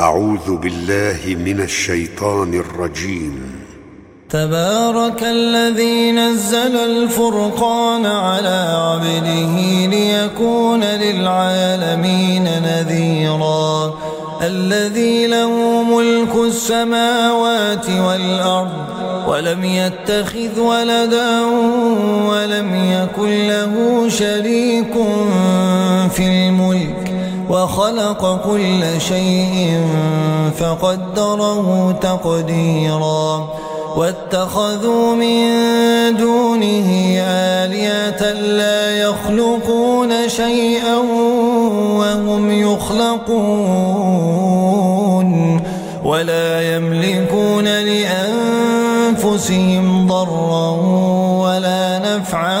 أعوذ بالله من الشيطان الرجيم. تبارك الذي نزل الفرقان على عبده ليكون للعالمين نذيرا. الذي له ملك السماوات والأرض ولم يتخذ ولدا ولم يكن له شريك في الملك. وخلق كل شيء فقدره تقديرا واتخذوا من دونه آلية لا يخلقون شيئا وهم يخلقون ولا يملكون لأنفسهم ضرا ولا نفعا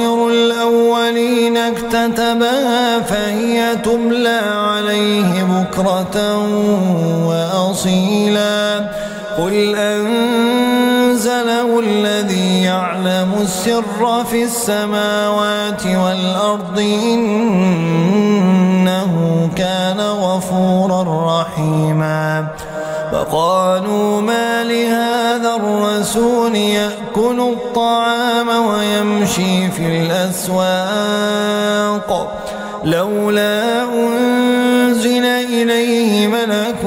أساطير الأولين اكتتبها فهي تملى عليه بكرة وأصيلا. قل أنزله الذي يعلم السر في السماوات والأرض إنه كان غفورا رحيما. فقالوا ما لهذا الرسول يأكل الطعام ويمشي في الأسواق. لولا أنزل إليه ملك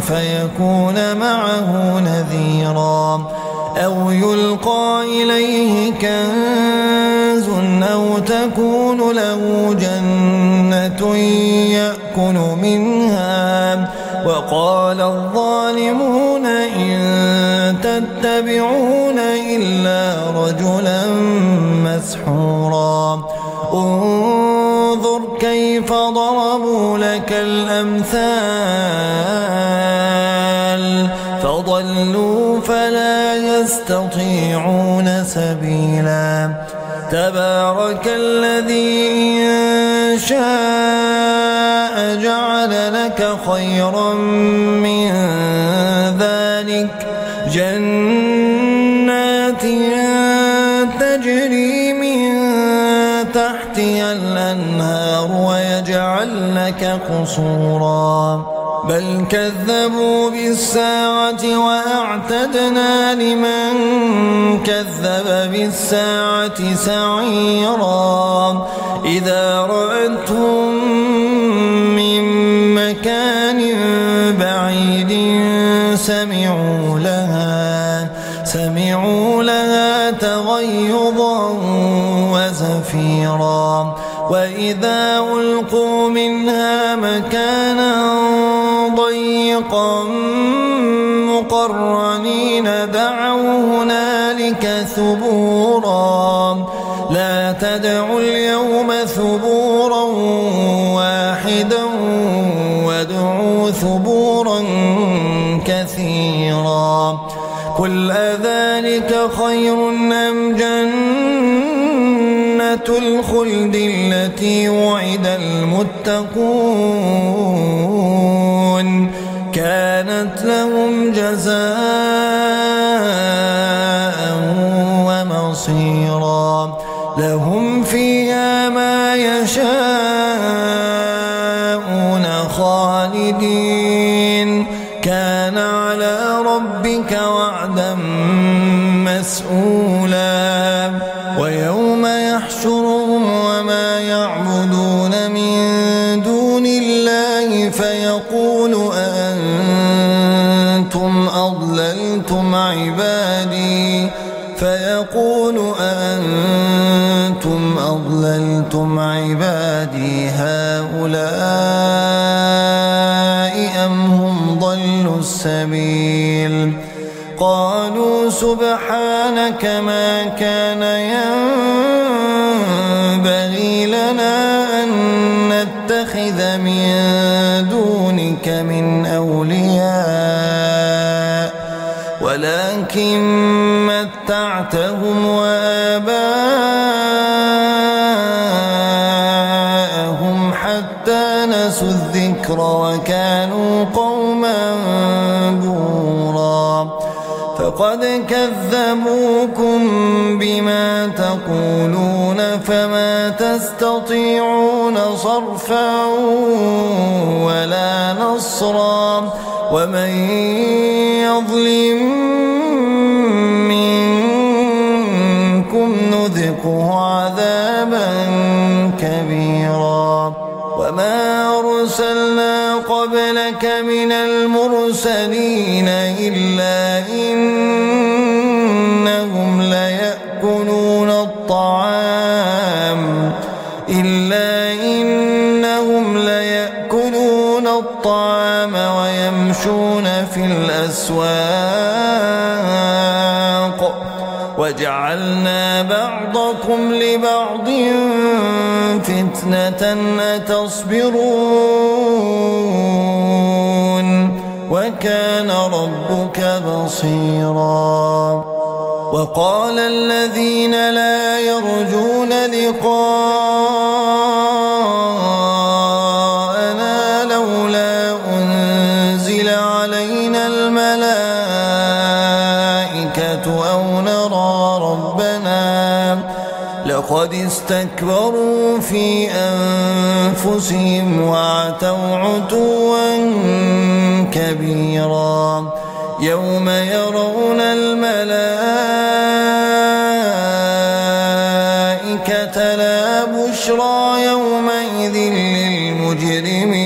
فيكون معه نذيرا. أو يلقى إليه كنز أو تكون له جنة يأكل منها. وقال الظالمون إن تتبعون إلا رجلا مسحورا. انظر كيف ضربوا لك الأمثال. فضلوا فلا يستطيعون سبيلا. تبارك الذي إن شاء جعل لك خيرا من ذلك. جنات تجري من تحتها الأنهار ويجعل لك قصورا. بل كذبوا بالساعة وأعتدنا لمن كذب بالساعة سعيرا. إذا رأتهم من مكان بعيد سمعوا وإذا ألقوا منها مكانا ضيقا مقرنين دعوا هنالك ثبورا لا تدعوا اليوم ثبورا واحدا وادعوا ثبورا كثيرا قل أذلك خير أم الخلد التي وعد المتقون كانت لهم جزاء ومصيرا لهم فيها ما يشاءون خالدين كان على ربك وعدا مسؤولا السبيل قالوا سبحانك ما كان ينبغي لنا أن نتخذ من دونك من أولياء ولكن متعتهم وآباءهم فقد كذبوكم بما تقولون فما تستطيعون صرفا ولا نصرا ومن يظلم منكم نذقه عذابا كبيرا وما أرسلنا قبلك من المرسلين إلا إنهم الأسواق. وجعلنا بعضكم لبعض فتنة أتصبرون. وكان ربك بصيرا. وقال الذين لا يرجون لقاءنا لقد استكبروا في أنفسهم وعتوا عتوا كبيرا يوم يرون الملائكة لا بشرى يومئذ للمجرمين.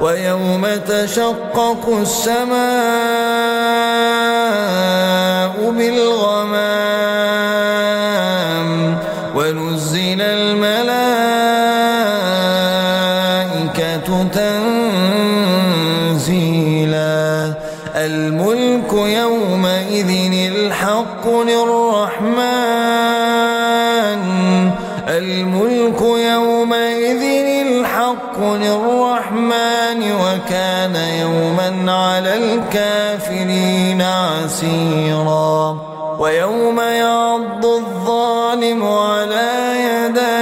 ويوم تشقق السماء بالغمام ونزل الملائكة تنزيلا. الملك يومئذ الحق للرحمن وكان يوما على الكافرين عسيرا. ويوم يعض الظالم على يديه.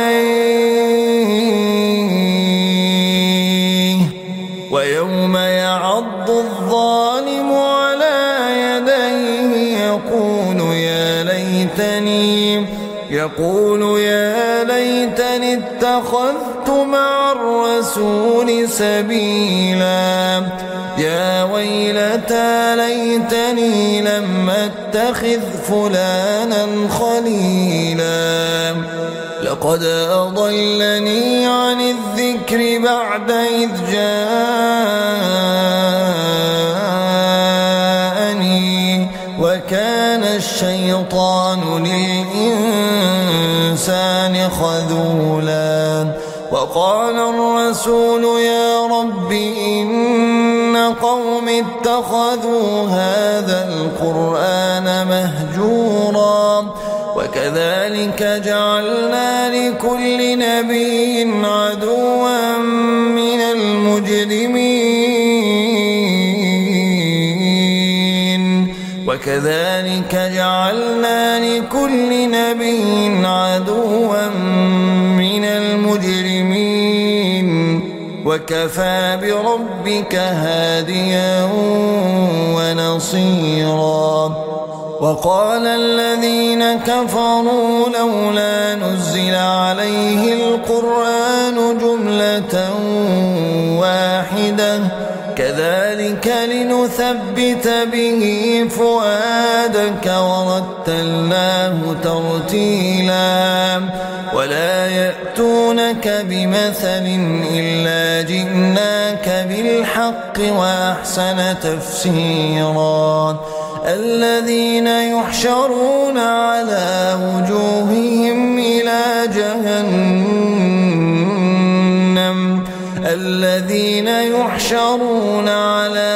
ويوم يعض الظالم على يديه. يقول يا ليتني يقول يا ليتني اتخذت مع الرسول سبيلا. يا ويلتى ليتني لم أتخذ فلانا خليلا. لقد أضلني عن الذكر بعد إذ جاءني وكان الشيطان للإنسان خذولا. وقال الرسول يا رب إن قوم اتخذوا هذا القرآن مهجورا وكذلك جعلنا لكل نبي عدوا من المجرمين وكذلك جعلنا لكل نبي عدوا وكفى بربك هاديا ونصيرا. وقال الذين كفروا لولا نزل عليه القرآن جملة واحدة. كذلك لنثبت به فؤادك ورتلناه ترتيلا. ولا يأتونك بمثل إلا جئناك بالحق وأحسن تفسيرا الذين يحشرون على وجوههم إلى جهنم الذين يحشرون على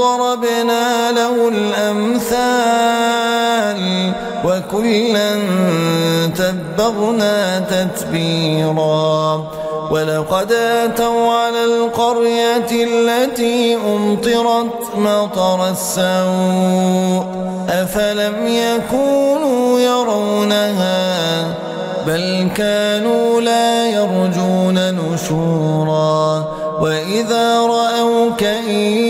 ضربنا له الأمثال وكلا تبرنا تتبيرا. ولقد أتوا على القرية التي أمطرت مطر السوء. أفلم يكونوا يرونها؟ بل كانوا لا يرجون نشورا. وإذا رأوك إن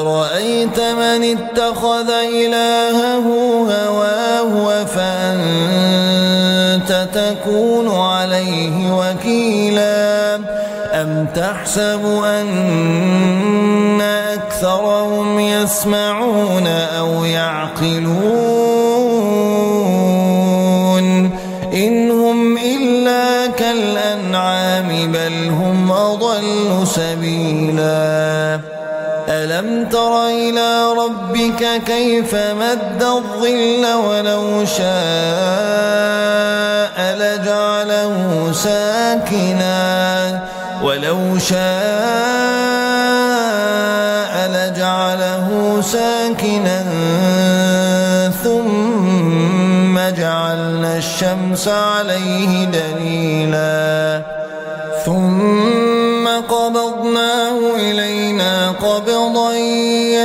أرأيت من اتخذ إلهه هواه فأنت تكون عليه وكيلا أم تحسب أن أكثرهم يسمعون أو يعقلون إن هم إلا كالأنعام بل هم أضل سبيلا ألم تر إلى ربك كيف مد الظل ولو شاء لجعله ساكنا ولو شاء لجعله ساكنا ثم جعلنا الشمس عليه دليلا ثم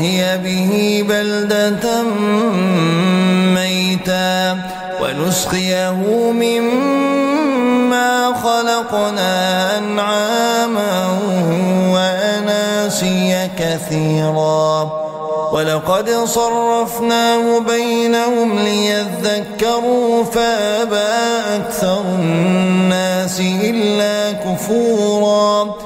لنحيي به بلدة ميتا ونسقيه مما خلقنا أنعاما وأناسيا كثيرا. ولقد صرفناه بينهم ليذكروا فأبى أكثر الناس إلا كفورا.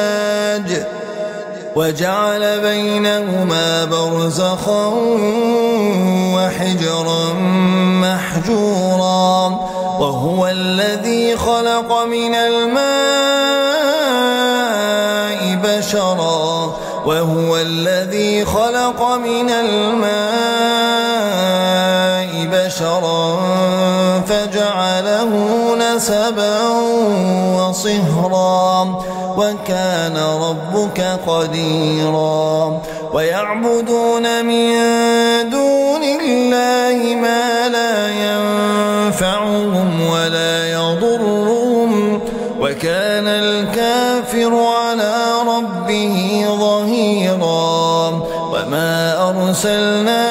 وجعل بينهما برزخا وحجرا محجورا وهو الذي خلق من الماء بشرا وهو الذي خلق من الماء بشرا فجعله نسبا وصهرا وكان ربك قديرا. ويعبدون من دون الله ما لا ينفعهم ولا يضرهم. وكان الكافر على ربه ظهيرا. وما أرسلناك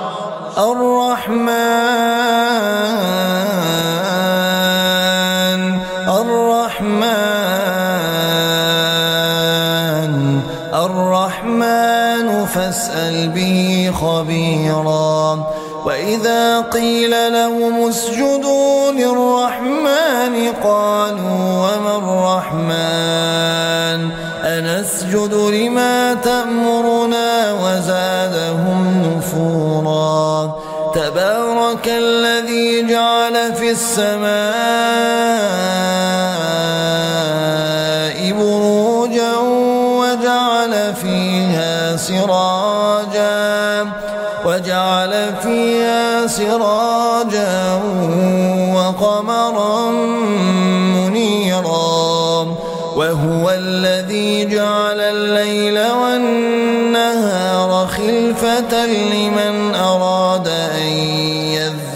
الرحمن الرحمن الرحمن فاسأل به خبيرا. وإذا قيل لهم اسجدوا للرحمن قالوا وما الرحمن؟ أنسجد لما تأمرنا وزادهم السماء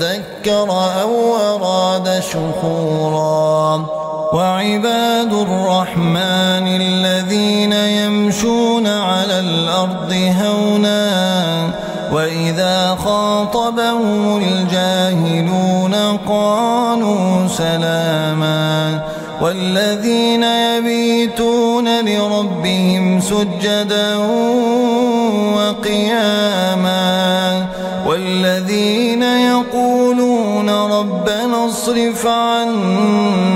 يذكر أو أراد شكورا. وعباد الرحمن الذين يمشون على الأرض هونا وإذا خاطبهم الجاهلون قالوا سلاما. والذين يبيتون لربهم سجدا وقياما ربنا اصرف عنا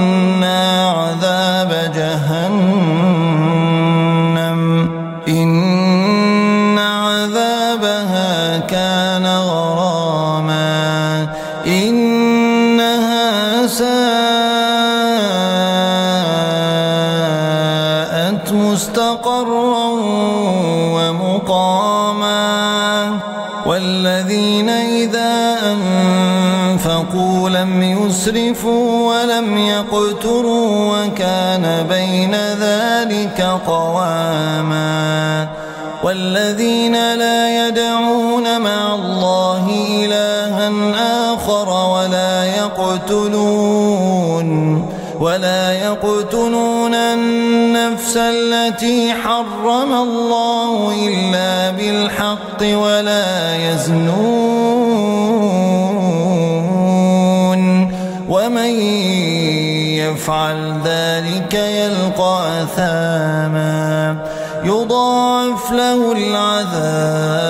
لم يسرفوا ولم يقتروا وكان بين ذلك قواما والذين لا يدعون مع الله إلها آخر ولا يقتلون ولا يقتلون النفس التي حرم الله إلا بالحق ولا يزنون يفعل ذلك يلقى أثاما يضاعف له العذاب.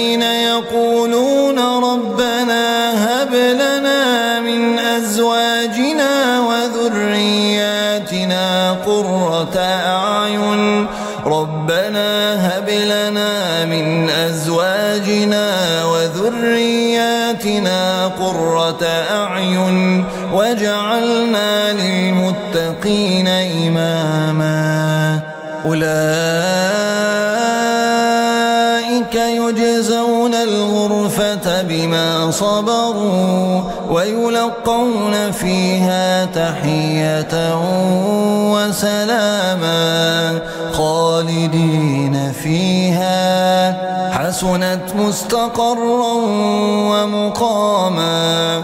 للمتقين إماما. أولئك يجزون الغرفة بما صبروا ويلقون فيها تحية وسلاما خالدين فيها. حسنت مستقرا ومقاما.